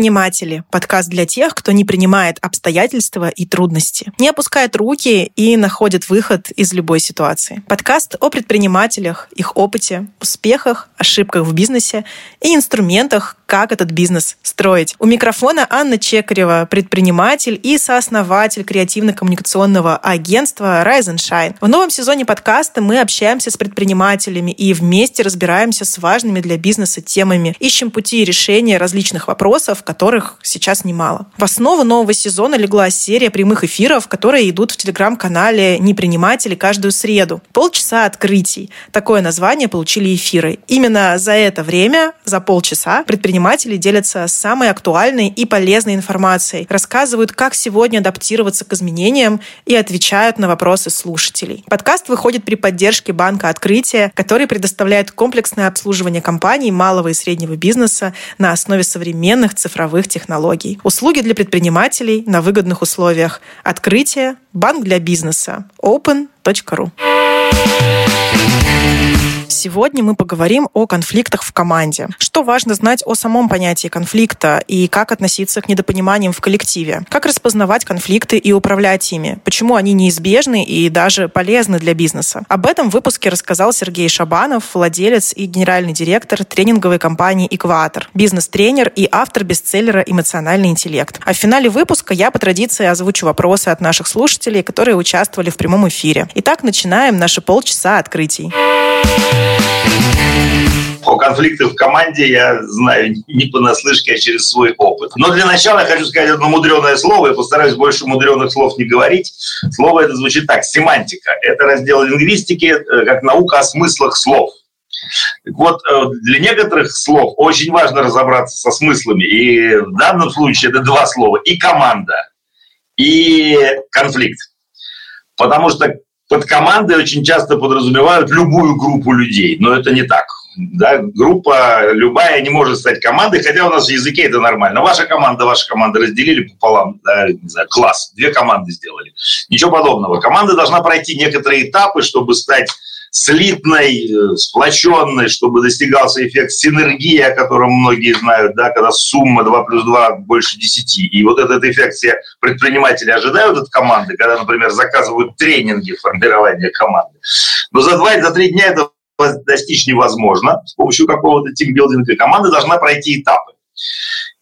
Предприниматели. Подкаст для тех, кто не принимает обстоятельства и трудности, не опускает руки и находит выход из любой ситуации. Подкаст о предпринимателях, их опыте, успехах, ошибках в бизнесе и инструментах, как этот бизнес строить. У микрофона Анна Чекарева, предприниматель и сооснователь креативно-коммуникационного агентства Rise and Shine. В новом сезоне подкаста мы общаемся с предпринимателями и вместе разбираемся с важными для бизнеса темами, ищем пути решения различных вопросов, которых сейчас немало. В основу нового сезона легла серия прямых эфиров, которые идут в телеграм-канале «Неприниматели» каждую среду. Полчаса открытий. Такое название получили эфиры. Именно за это время, за полчаса, предприниматели предприниматели делятся самой актуальной и полезной информацией, рассказывают, как сегодня адаптироваться к изменениям и отвечают на вопросы слушателей. Подкаст выходит при поддержке Банка Открытия, который предоставляет комплексное обслуживание компаний малого и среднего бизнеса на основе современных цифровых технологий. Услуги для предпринимателей на выгодных условиях. Открытие. Банк для бизнеса. open.ru. Сегодня мы поговорим о конфликтах в команде. Что важно знать о самом понятии конфликта и как относиться к недопониманиям в коллективе? Как распознавать конфликты и управлять ими? Почему они неизбежны и даже полезны для бизнеса? Об этом в выпуске рассказал Сергей Шабанов, владелец и генеральный директор тренинговой компании «Экватор», бизнес-тренер и автор бестселлера «Эмоциональный интеллект». А в финале выпуска я по традиции озвучу вопросы от наших слушателей, которые участвовали в прямом эфире. Итак, начинаем наши полчаса открытий. О конфликтах в команде я знаю не понаслышке, а через свой опыт. Но для начала я хочу сказать одно мудреное слово. Я постараюсь больше мудреных слов не говорить. Слово это звучит так. Семантика. Это раздел лингвистики, э, как наука о смыслах слов. Так вот, э, для некоторых слов очень важно разобраться со смыслами. И в данном случае это два слова. И команда, и конфликт. Потому что под командой очень часто подразумевают любую группу людей, но это не так. Да, группа любая не может стать командой, хотя у нас в языке это нормально. Ваша команда, ваша команда разделили пополам, да, не знаю, класс, две команды сделали. Ничего подобного. Команда должна пройти некоторые этапы, чтобы стать слитной, э, сплоченной, чтобы достигался эффект синергии, о котором многие знают, да, когда сумма 2 плюс 2 больше 10. И вот этот эффект все предприниматели ожидают от команды, когда, например, заказывают тренинги формирования команды. Но за 2-3 дня это достичь невозможно с помощью какого-то тимбилдинга. Команда должна пройти этапы.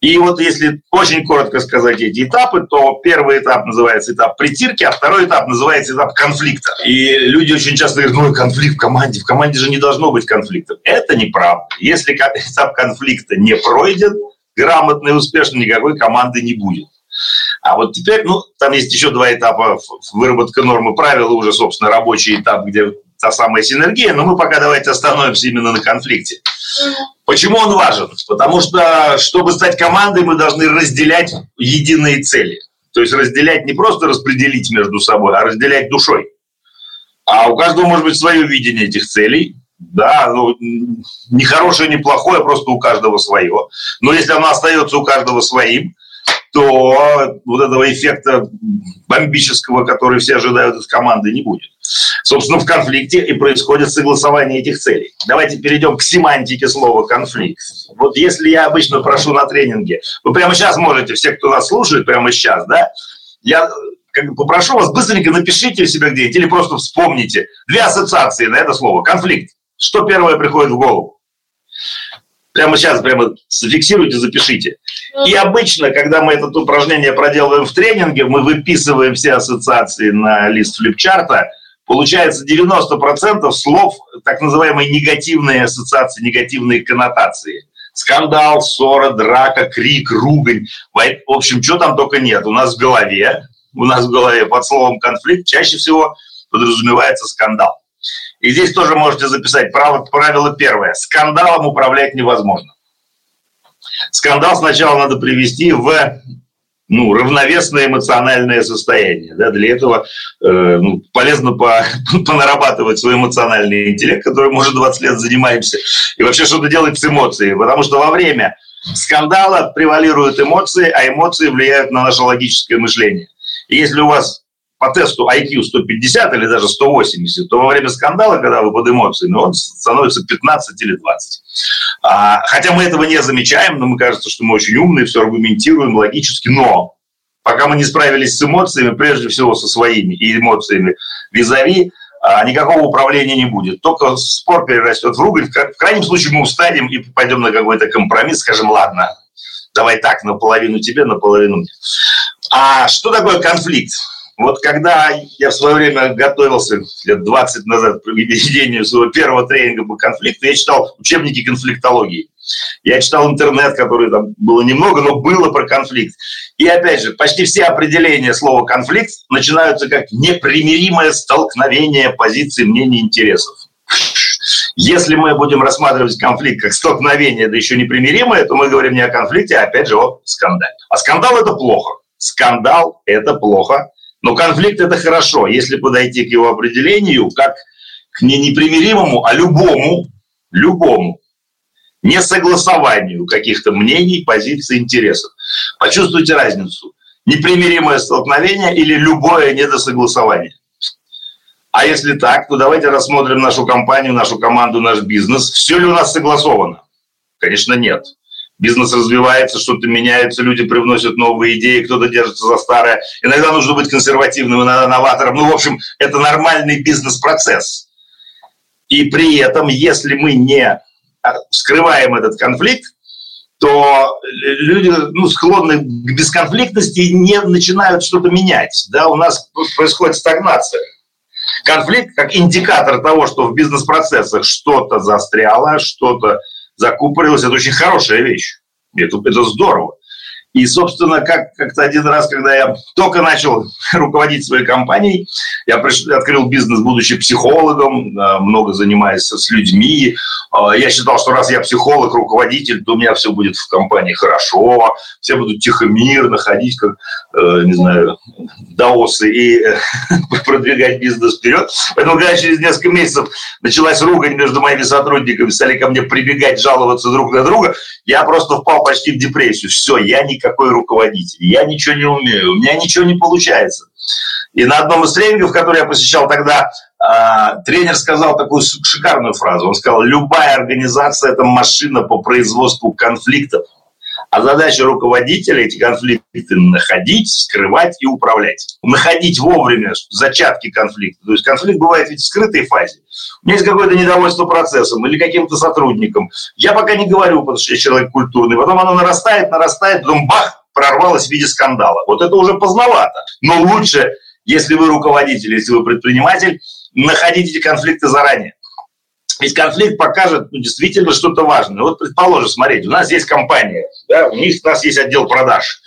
И вот если очень коротко сказать эти этапы, то первый этап называется этап притирки, а второй этап называется этап конфликта. И люди очень часто говорят, ну конфликт в команде, в команде же не должно быть конфликта. Это неправда. Если этап конфликта не пройден, грамотно и успешно никакой команды не будет. А вот теперь, ну, там есть еще два этапа выработка нормы правил, уже, собственно, рабочий этап, где та самая синергия, но мы пока давайте остановимся именно на конфликте. Почему он важен? Потому что, чтобы стать командой, мы должны разделять единые цели. То есть разделять не просто распределить между собой, а разделять душой. А у каждого может быть свое видение этих целей. Да, ну, не хорошее, не плохое, просто у каждого свое. Но если оно остается у каждого своим, то вот этого эффекта бомбического, который все ожидают от команды, не будет. Собственно, в конфликте и происходит согласование этих целей. Давайте перейдем к семантике слова «конфликт». Вот если я обычно прошу на тренинге, вы прямо сейчас можете, все, кто нас слушает, прямо сейчас, да, я как бы попрошу вас быстренько напишите у себя где-нибудь или просто вспомните две ассоциации на это слово «конфликт». Что первое приходит в голову? Прямо сейчас прямо зафиксируйте, запишите. И обычно, когда мы это упражнение проделываем в тренинге, мы выписываем все ассоциации на лист флипчарта, получается 90% слов так называемой негативные ассоциации, негативные коннотации. Скандал, ссора, драка, крик, ругань. В общем, что там только нет. У нас в голове, у нас в голове под словом конфликт чаще всего подразумевается скандал. И здесь тоже можете записать правило, правило первое. Скандалом управлять невозможно. Скандал сначала надо привести в ну, равновесное эмоциональное состояние. Да? Для этого э, ну, полезно по, понарабатывать свой эмоциональный интеллект, который мы уже 20 лет занимаемся, и вообще что-то делать с эмоцией. Потому что во время скандала превалируют эмоции, а эмоции влияют на наше логическое мышление. И если у вас по тесту IQ 150 или даже 180, то во время скандала, когда вы под эмоциями, он становится 15 или 20. А, хотя мы этого не замечаем, но мы кажется, что мы очень умные, все аргументируем логически, но пока мы не справились с эмоциями, прежде всего со своими и эмоциями визави, а, никакого управления не будет. Только спор перерастет в ругань. В крайнем случае мы устанем и пойдем на какой-то компромисс, скажем, ладно, давай так, наполовину тебе, наполовину мне. А что такое конфликт? Вот когда я в свое время готовился лет 20 назад к проведению своего первого тренинга по конфликту, я читал учебники конфликтологии. Я читал интернет, который там было немного, но было про конфликт. И опять же, почти все определения слова «конфликт» начинаются как непримиримое столкновение позиций, мнений, интересов. Если мы будем рассматривать конфликт как столкновение, да еще непримиримое, то мы говорим не о конфликте, а опять же о скандале. А скандал – это плохо. Скандал – это плохо. Но конфликт – это хорошо, если подойти к его определению как к не непримиримому, а любому, любому несогласованию каких-то мнений, позиций, интересов. Почувствуйте разницу. Непримиримое столкновение или любое недосогласование. А если так, то давайте рассмотрим нашу компанию, нашу команду, наш бизнес. Все ли у нас согласовано? Конечно, нет. Бизнес развивается, что-то меняется, люди привносят новые идеи, кто-то держится за старое. Иногда нужно быть консервативным, иногда новатором. Ну, в общем, это нормальный бизнес-процесс. И при этом, если мы не вскрываем этот конфликт, то люди ну, склонны к бесконфликтности и не начинают что-то менять. Да? У нас происходит стагнация. Конфликт как индикатор того, что в бизнес-процессах что-то застряло, что-то закупорилось, это очень хорошая вещь. Это, это здорово. И, собственно, как, как-то один раз, когда я только начал руководить своей компанией, я приш, открыл бизнес, будучи психологом, много занимаясь с людьми. А, я считал, что раз я психолог, руководитель, то у меня все будет в компании хорошо, все будут тихо, мирно ходить, как, э, не знаю, даосы, и э, продвигать бизнес вперед. Поэтому, когда через несколько месяцев началась ругань между моими сотрудниками, стали ко мне прибегать, жаловаться друг на друга, я просто впал почти в депрессию. Все, я не никакой руководитель, я ничего не умею, у меня ничего не получается. И на одном из тренингов, который я посещал тогда, э, тренер сказал такую шикарную фразу. Он сказал, любая организация – это машина по производству конфликтов. А задача руководителя эти конфликты находить, скрывать и управлять. Находить вовремя зачатки конфликта. То есть конфликт бывает ведь в скрытой фазе. У меня есть какое-то недовольство процессом или каким-то сотрудником. Я пока не говорю, потому что я человек культурный. Потом оно нарастает, нарастает, потом бах, прорвалось в виде скандала. Вот это уже поздновато. Но лучше, если вы руководитель, если вы предприниматель, находить эти конфликты заранее. Ведь конфликт покажет ну, действительно что-то важное. Вот, предположим, смотрите, у нас есть компания, да, у, них, у нас есть отдел продаж.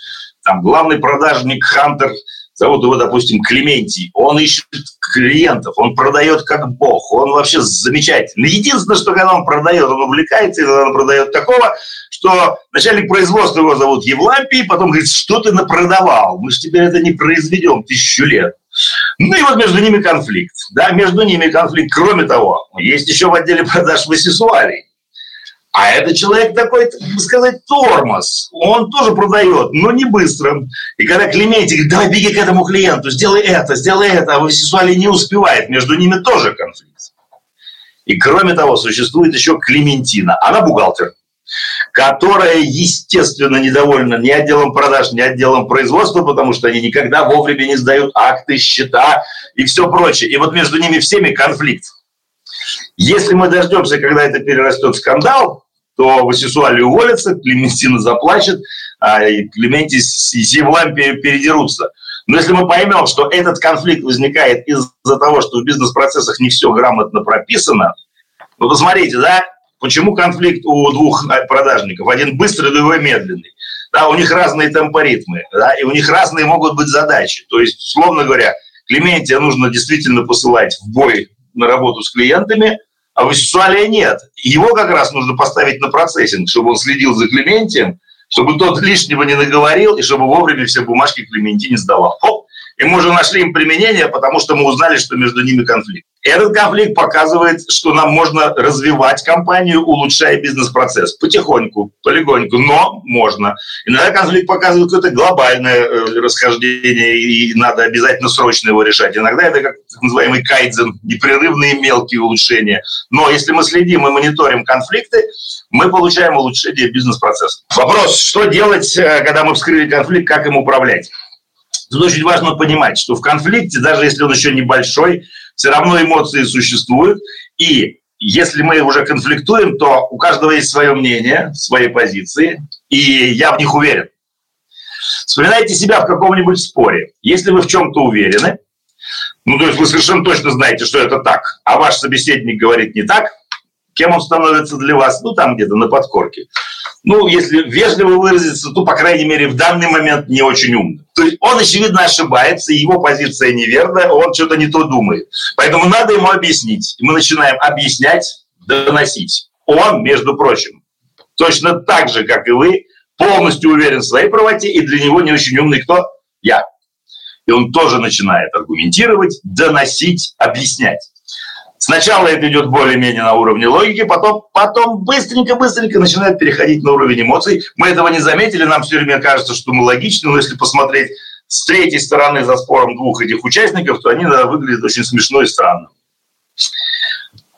Там главный продажник Хантер, зовут его, допустим, Клементий. Он ищет клиентов, он продает как бог, он вообще замечательный. Единственное, что когда он продает, он увлекается, и он продает такого, что начальник производства его зовут Евлампий, потом говорит, что ты напродавал, мы же теперь это не произведем тысячу лет. Ну и вот между ними конфликт. Да, между ними конфликт. Кроме того, есть еще в отделе продаж васисуарий. А это человек такой, так сказать, тормоз. Он тоже продает, но не быстро. И когда Клементий говорит, давай беги к этому клиенту, сделай это, сделай это, а Васисуалий не успевает, между ними тоже конфликт. И кроме того, существует еще Клементина. Она бухгалтер которая, естественно, недовольна ни отделом продаж, ни отделом производства, потому что они никогда вовремя не сдают акты, счета и все прочее. И вот между ними всеми конфликт. Если мы дождемся, когда это перерастет в скандал, то Васисуали уволится, Клементина заплачет, а и Клементи с Евлампией передерутся. Но если мы поймем, что этот конфликт возникает из-за того, что в бизнес-процессах не все грамотно прописано, ну, посмотрите, да, Почему конфликт у двух продажников? Один быстрый, другой медленный. Да, у них разные темпоритмы, да, и у них разные могут быть задачи. То есть, условно говоря, Клементия нужно действительно посылать в бой на работу с клиентами, а Васисуалия нет. Его как раз нужно поставить на процессинг, чтобы он следил за Клементием, чтобы тот лишнего не наговорил, и чтобы вовремя все бумажки Клементи не сдавал. Хоп, и мы уже нашли им применение, потому что мы узнали, что между ними конфликт. Этот конфликт показывает, что нам можно развивать компанию, улучшая бизнес-процесс. Потихоньку, полегоньку, но можно. Иногда конфликт показывает какое-то глобальное э, расхождение, и надо обязательно срочно его решать. Иногда это как так называемый кайдзен, непрерывные мелкие улучшения. Но если мы следим и мониторим конфликты, мы получаем улучшение бизнес-процесса. Вопрос, что делать, э, когда мы вскрыли конфликт, как им управлять? Тут очень важно понимать, что в конфликте, даже если он еще небольшой, все равно эмоции существуют. И если мы уже конфликтуем, то у каждого есть свое мнение, свои позиции, и я в них уверен. Вспоминайте себя в каком-нибудь споре. Если вы в чем-то уверены, ну, то есть вы совершенно точно знаете, что это так, а ваш собеседник говорит не так, кем он становится для вас? Ну, там где-то на подкорке ну, если вежливо выразиться, то, по крайней мере, в данный момент не очень умный. То есть он, очевидно, ошибается, его позиция неверная, он что-то не то думает. Поэтому надо ему объяснить. Мы начинаем объяснять, доносить. Он, между прочим, точно так же, как и вы, полностью уверен в своей правоте, и для него не очень умный кто? Я. И он тоже начинает аргументировать, доносить, объяснять. Сначала это идет более-менее на уровне логики, потом, потом быстренько-быстренько начинает переходить на уровень эмоций. Мы этого не заметили, нам все время кажется, что мы логичны, но если посмотреть с третьей стороны за спором двух этих участников, то они выглядят очень смешно и странно.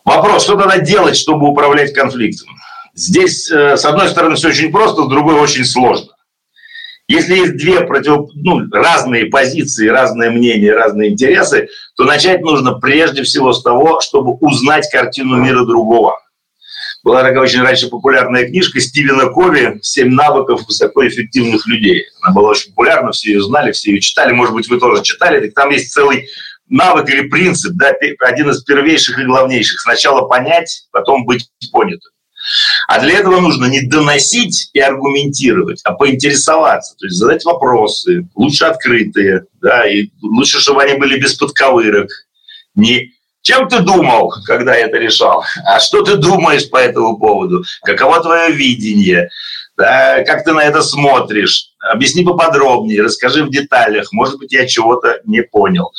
Вопрос, что тогда делать, чтобы управлять конфликтом? Здесь, э, с одной стороны, все очень просто, с другой очень сложно. Если есть две против, ну, разные позиции, разные мнения, разные интересы, то начать нужно прежде всего с того, чтобы узнать картину мира другого. Была такая очень раньше популярная книжка Стивена Кови «Семь навыков высокоэффективных людей». Она была очень популярна, все ее знали, все ее читали. Может быть, вы тоже читали. Там есть целый навык или принцип, да, один из первейших и главнейших. Сначала понять, потом быть понятым. А для этого нужно не доносить и аргументировать, а поинтересоваться, то есть задать вопросы, лучше открытые, да, и лучше, чтобы они были без подковырок. Не чем ты думал, когда это решал, а что ты думаешь по этому поводу, каково твое видение, да, как ты на это смотришь, объясни поподробнее, расскажи в деталях, может быть, я чего-то не понял.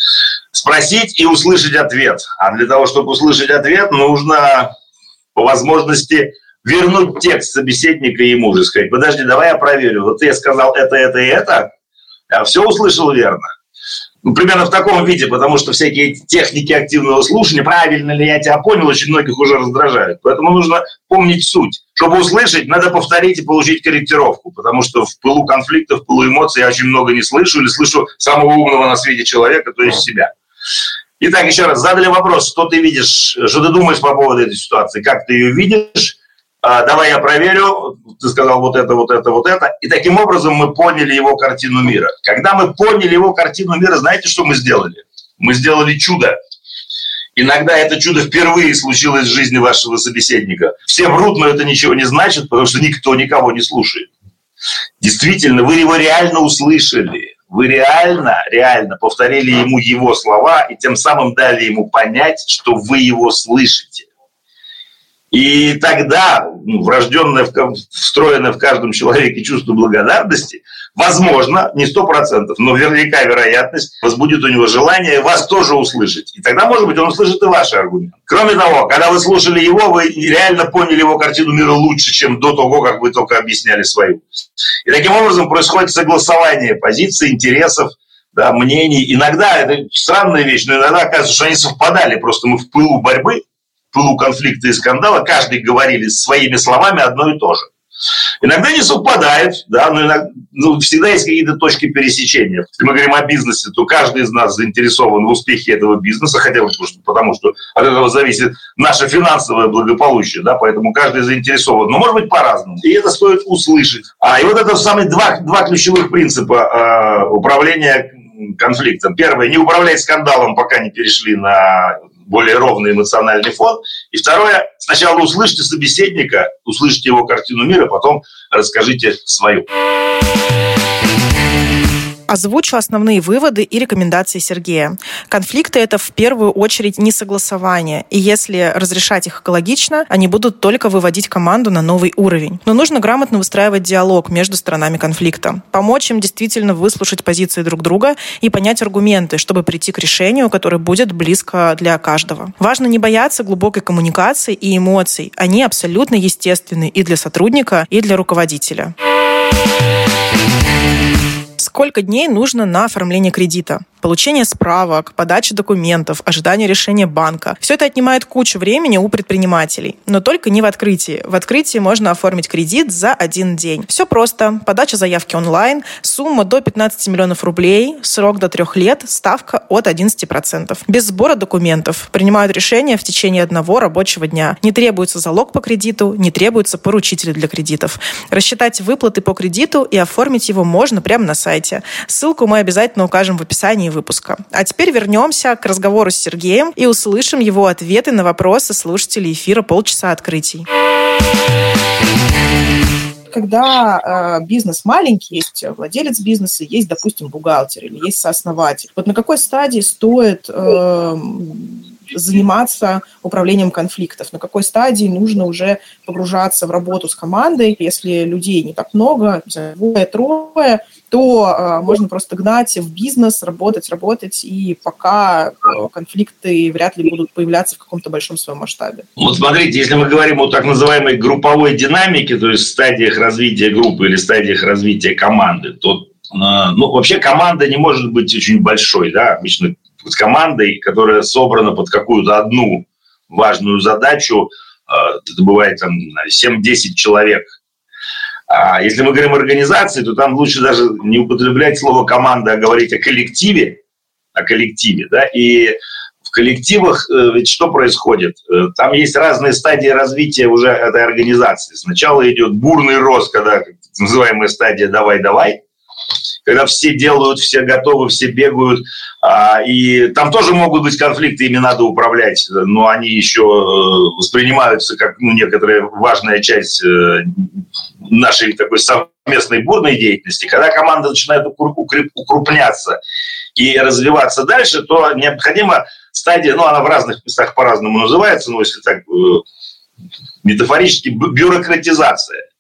Спросить и услышать ответ. А для того, чтобы услышать ответ, нужно по возможности вернуть текст собеседника ему же, сказать, подожди, давай я проверю, вот я сказал это, это и это, а все услышал верно. Ну, примерно в таком виде, потому что всякие техники активного слушания, правильно ли я тебя понял, очень многих уже раздражают. Поэтому нужно помнить суть. Чтобы услышать, надо повторить и получить корректировку, потому что в пылу конфликта, в пылу эмоций я очень много не слышу или слышу самого умного на свете человека, то есть себя. Итак, еще раз, задали вопрос, что ты видишь, что ты думаешь по поводу этой ситуации, как ты ее видишь, давай я проверю, ты сказал вот это, вот это, вот это. И таким образом мы поняли его картину мира. Когда мы поняли его картину мира, знаете, что мы сделали? Мы сделали чудо. Иногда это чудо впервые случилось в жизни вашего собеседника. Все врут, но это ничего не значит, потому что никто никого не слушает. Действительно, вы его реально услышали вы реально, реально повторили ему его слова и тем самым дали ему понять, что вы его слышите. И тогда ну, врожденное, встроенное в каждом человеке чувство благодарности, возможно, не сто процентов, но наверняка вероятность возбудит у него желание вас тоже услышать. И тогда, может быть, он услышит и ваши аргументы. Кроме того, когда вы слушали его, вы реально поняли его картину мира лучше, чем до того, как вы только объясняли свою. И таким образом происходит согласование позиций, интересов, да, мнений. Иногда это странная вещь, но иногда оказывается, что они совпадали. Просто мы в пылу борьбы пылу конфликта и скандала каждый говорили своими словами одно и то же. Иногда не совпадает, да, но иногда, ну, всегда есть какие-то точки пересечения. Если мы говорим о бизнесе, то каждый из нас заинтересован в успехе этого бизнеса, хотя бы потому что от этого зависит наше финансовое благополучие, да, поэтому каждый заинтересован, но может быть по-разному. И это стоит услышать. А и вот это самые два, два ключевых принципа э, управления конфликтом. Первое, не управлять скандалом, пока не перешли на более ровный эмоциональный фон. И второе, сначала услышьте собеседника, услышьте его картину мира, потом расскажите свою. Озвучу основные выводы и рекомендации Сергея. Конфликты – это в первую очередь несогласование, и если разрешать их экологично, они будут только выводить команду на новый уровень. Но нужно грамотно выстраивать диалог между сторонами конфликта, помочь им действительно выслушать позиции друг друга и понять аргументы, чтобы прийти к решению, которое будет близко для каждого. Важно не бояться глубокой коммуникации и эмоций. Они абсолютно естественны и для сотрудника, и для руководителя. Сколько дней нужно на оформление кредита? Получение справок, подача документов, ожидание решения банка. Все это отнимает кучу времени у предпринимателей. Но только не в открытии. В открытии можно оформить кредит за один день. Все просто. Подача заявки онлайн, сумма до 15 миллионов рублей, срок до трех лет, ставка от 11%. Без сбора документов. Принимают решение в течение одного рабочего дня. Не требуется залог по кредиту, не требуется поручитель для кредитов. Рассчитать выплаты по кредиту и оформить его можно прямо на сайте. Ссылку мы обязательно укажем в описании выпуска. А теперь вернемся к разговору с Сергеем и услышим его ответы на вопросы слушателей эфира «Полчаса открытий» когда э, бизнес маленький, есть владелец бизнеса, есть, допустим, бухгалтер или есть сооснователь. Вот на какой стадии стоит э, заниматься управлением конфликтов, на какой стадии нужно уже погружаться в работу с командой, если людей не так много, двое-трое, то э, можно просто гнать в бизнес, работать, работать, и пока э, конфликты вряд ли будут появляться в каком-то большом своем масштабе. Вот смотрите, если мы говорим о так называемой групповой динамике, то есть стадиях развития группы или стадиях развития команды, то э, ну, вообще команда не может быть очень большой, да, обычно с командой, которая собрана под какую-то одну важную задачу, это бывает там 7-10 человек если мы говорим о организации, то там лучше даже не употреблять слово команда, а говорить о коллективе, о коллективе, да, и в коллективах э, ведь что происходит? Э, там есть разные стадии развития уже этой организации. Сначала идет бурный рост, когда называемая стадия «давай-давай», когда все делают, все готовы, все бегают. А, и там тоже могут быть конфликты, ими надо управлять, но они еще э, воспринимаются как ну, некоторая важная часть э, нашей такой совместной бурной деятельности. Когда команда начинает укрупняться и развиваться дальше, то необходима стадия, ну, она в разных местах по-разному называется, но если так э, метафорически, бюрократизация –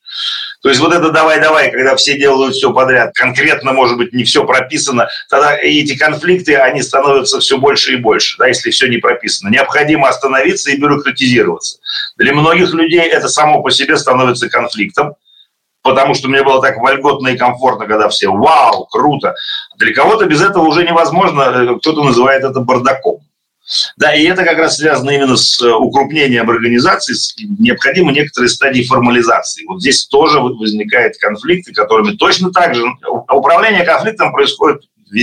то есть вот это давай-давай, когда все делают все подряд, конкретно, может быть, не все прописано, тогда эти конфликты, они становятся все больше и больше, да, если все не прописано. Необходимо остановиться и бюрократизироваться. Для многих людей это само по себе становится конфликтом, потому что мне было так вольготно и комфортно, когда все «Вау, круто!». Для кого-то без этого уже невозможно, э, кто-то называет это бардаком. Да, и это как раз связано именно с э, укрупнением организации, необходимы некоторые стадии формализации. Вот здесь тоже возникают конфликты, которыми точно так же управление конфликтом происходит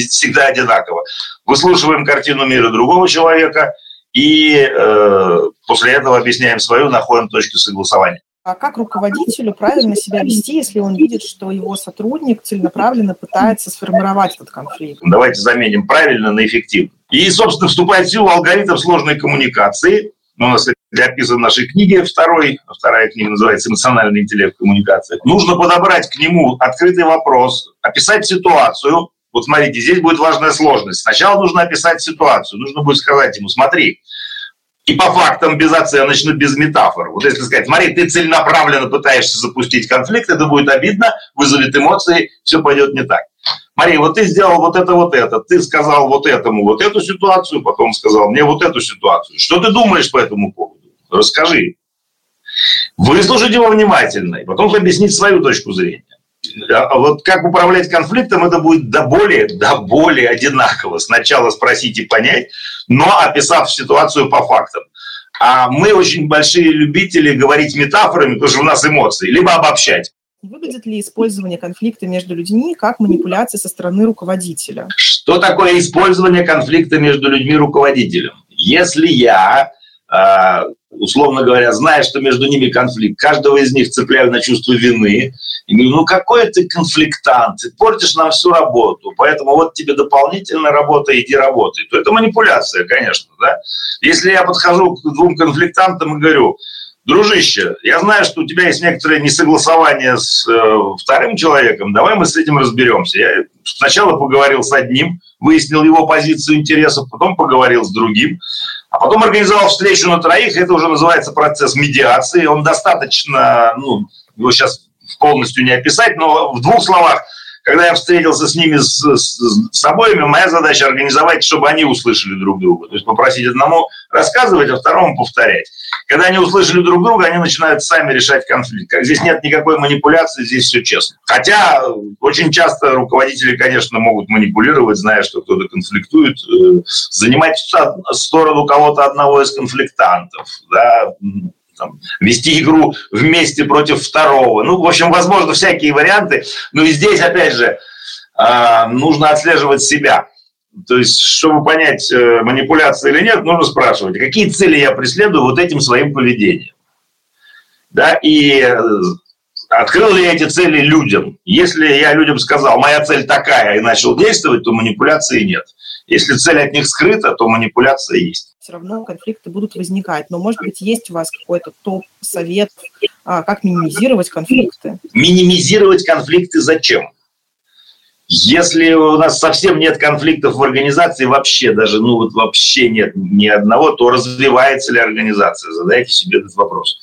всегда одинаково. Выслушиваем картину мира другого человека и э, после этого объясняем свою, находим точку согласования. А как руководителю правильно себя вести, если он видит, что его сотрудник целенаправленно пытается сформировать этот конфликт? Давайте заменим правильно на эффективно. И, собственно, вступает в силу алгоритм сложной коммуникации. У нас это описан в нашей книге второй, вторая книга называется «Эмоциональный интеллект коммуникации». Нужно подобрать к нему открытый вопрос, описать ситуацию. Вот смотрите, здесь будет важная сложность. Сначала нужно описать ситуацию. Нужно будет сказать ему, смотри, и по фактам без оценочно, без метафор. Вот если сказать, смотри, ты целенаправленно пытаешься запустить конфликт, это будет обидно, вызовет эмоции, все пойдет не так. Мария, вот ты сделал вот это, вот это, ты сказал вот этому вот эту ситуацию, потом сказал мне вот эту ситуацию. Что ты думаешь по этому поводу? Расскажи. Выслушать его внимательно, и потом объяснить свою точку зрения. А вот как управлять конфликтом, это будет до более, до более одинаково. Сначала спросить и понять, но описав ситуацию по фактам. А мы очень большие любители говорить метафорами, потому что у нас эмоции, либо обобщать. Выглядит ли использование конфликта между людьми как манипуляция со стороны руководителя? Что такое использование конфликта между людьми руководителем? Если я условно говоря, зная, что между ними конфликт, каждого из них цепляю на чувство вины, и говорю, ну какой ты конфликтант, ты портишь нам всю работу, поэтому вот тебе дополнительная работа, иди работай. То это манипуляция, конечно, да. Если я подхожу к двум конфликтантам и говорю, дружище, я знаю, что у тебя есть некоторые несогласования с э, вторым человеком, давай мы с этим разберемся. Я сначала поговорил с одним, выяснил его позицию интересов, потом поговорил с другим, а потом организовал встречу на троих, это уже называется процесс медиации, он достаточно, ну, его сейчас полностью не описать, но в двух словах – когда я встретился с ними, с, с, с обоими, моя задача организовать, чтобы они услышали друг друга. То есть попросить одному рассказывать, а второму повторять. Когда они услышали друг друга, они начинают сами решать конфликт. Здесь нет никакой манипуляции, здесь все честно. Хотя очень часто руководители, конечно, могут манипулировать, зная, что кто-то конфликтует, э, занимать сторону кого-то одного из конфликтантов, да, там, вести игру вместе против второго. Ну, в общем, возможно, всякие варианты. Но и здесь, опять же, а, нужно отслеживать себя. То есть, чтобы понять, э, манипуляция или нет, нужно спрашивать, какие цели я преследую вот этим своим поведением. Да, и э, открыл ли я эти цели людям. Если я людям сказал, моя цель такая, и начал действовать, то манипуляции нет. Если цель от них скрыта, то манипуляция есть. Все равно конфликты будут возникать. Но, может быть, есть у вас какой-то топ-совет, а, как минимизировать конфликты? Минимизировать конфликты зачем? Если у нас совсем нет конфликтов в организации, вообще даже, ну вот вообще нет ни одного, то развивается ли организация? Задайте себе этот вопрос.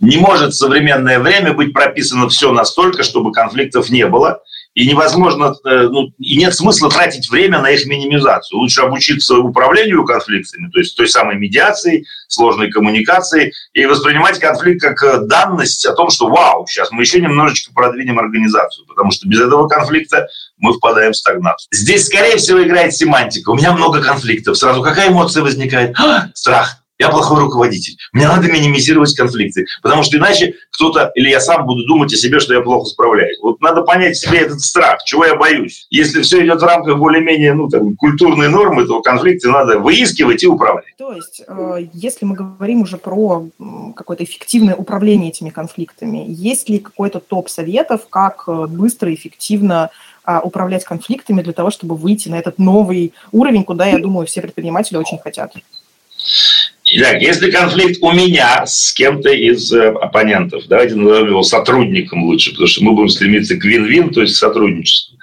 Не может в современное время быть прописано все настолько, чтобы конфликтов не было – и невозможно, э, ну, и нет смысла тратить время на их минимизацию. Лучше обучиться управлению конфликтами, то есть той самой медиации, сложной коммуникации, и воспринимать конфликт как э, данность о том, что вау, сейчас мы еще немножечко продвинем организацию, потому что без этого конфликта мы впадаем в стагнацию. Здесь, скорее всего, играет семантика. У меня много конфликтов. Сразу какая эмоция возникает? А, страх я плохой руководитель. Мне надо минимизировать конфликты, потому что иначе кто-то или я сам буду думать о себе, что я плохо справляюсь. Вот надо понять себе этот страх, чего я боюсь. Если все идет в рамках более-менее ну, там, культурной нормы, то конфликты надо выискивать и управлять. То есть, э, если мы говорим уже про какое-то эффективное управление этими конфликтами, есть ли какой-то топ советов, как э, быстро и эффективно а, управлять конфликтами для того, чтобы выйти на этот новый уровень, куда, я думаю, все предприниматели очень хотят? Итак, если конфликт у меня с кем-то из э, оппонентов, давайте назовем его сотрудником лучше, потому что мы будем стремиться к вин-вин, то есть к сотрудничеству,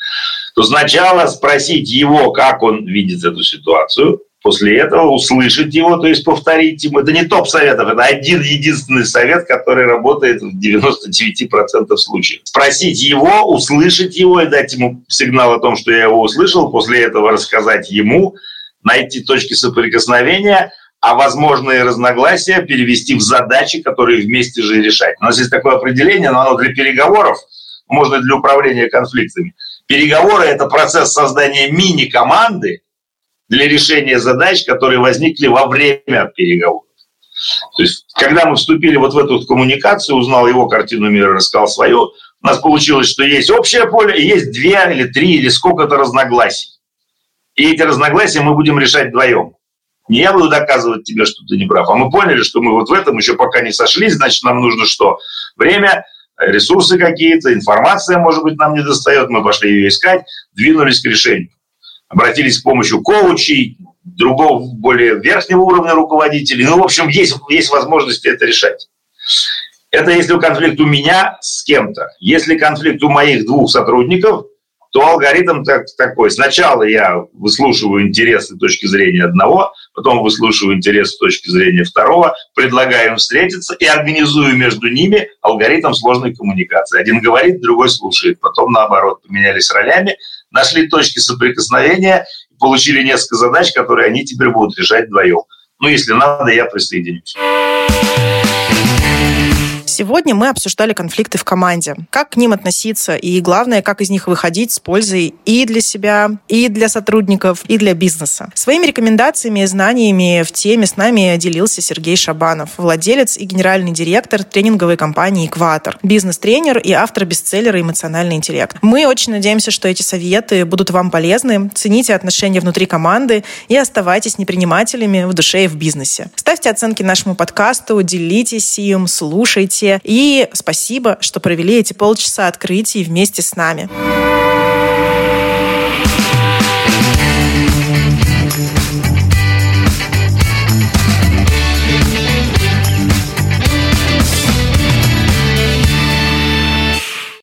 то сначала спросить его, как он видит эту ситуацию, после этого услышать его, то есть повторить ему. Это не топ советов, это один единственный совет, который работает в 99% случаев. Спросить его, услышать его и дать ему сигнал о том, что я его услышал, после этого рассказать ему, найти точки соприкосновения – а возможные разногласия перевести в задачи, которые вместе же решать. У нас есть такое определение, но оно для переговоров, можно для управления конфликтами. Переговоры – это процесс создания мини-команды для решения задач, которые возникли во время переговоров. То есть, когда мы вступили вот в эту коммуникацию, узнал его картину мира, рассказал свою, у нас получилось, что есть общее поле, и есть две или три или сколько-то разногласий. И эти разногласия мы будем решать вдвоем. Не я буду доказывать тебе, что ты не прав. А мы поняли, что мы вот в этом еще пока не сошлись, значит, нам нужно что? Время, ресурсы какие-то, информация, может быть, нам не достает, мы пошли ее искать, двинулись к решению. Обратились с помощью коучей, другого, более верхнего уровня руководителей. Ну, в общем, есть, есть возможность это решать. Это если конфликт у меня с кем-то. Если конфликт у моих двух сотрудников, то алгоритм так, такой. Сначала я выслушиваю интересы точки зрения одного, потом выслушиваю интересы с точки зрения второго, предлагаю им встретиться и организую между ними алгоритм сложной коммуникации. Один говорит, другой слушает. Потом наоборот, поменялись ролями, нашли точки соприкосновения, получили несколько задач, которые они теперь будут решать вдвоем. Ну, если надо, я присоединюсь. Сегодня мы обсуждали конфликты в команде. Как к ним относиться и, главное, как из них выходить с пользой и для себя, и для сотрудников, и для бизнеса. Своими рекомендациями и знаниями в теме с нами делился Сергей Шабанов, владелец и генеральный директор тренинговой компании «Экватор», бизнес-тренер и автор бестселлера «Эмоциональный интеллект». Мы очень надеемся, что эти советы будут вам полезны. Цените отношения внутри команды и оставайтесь непринимателями в душе и в бизнесе. Ставьте оценки нашему подкасту, делитесь им, слушайте, и спасибо, что провели эти полчаса открытий вместе с нами.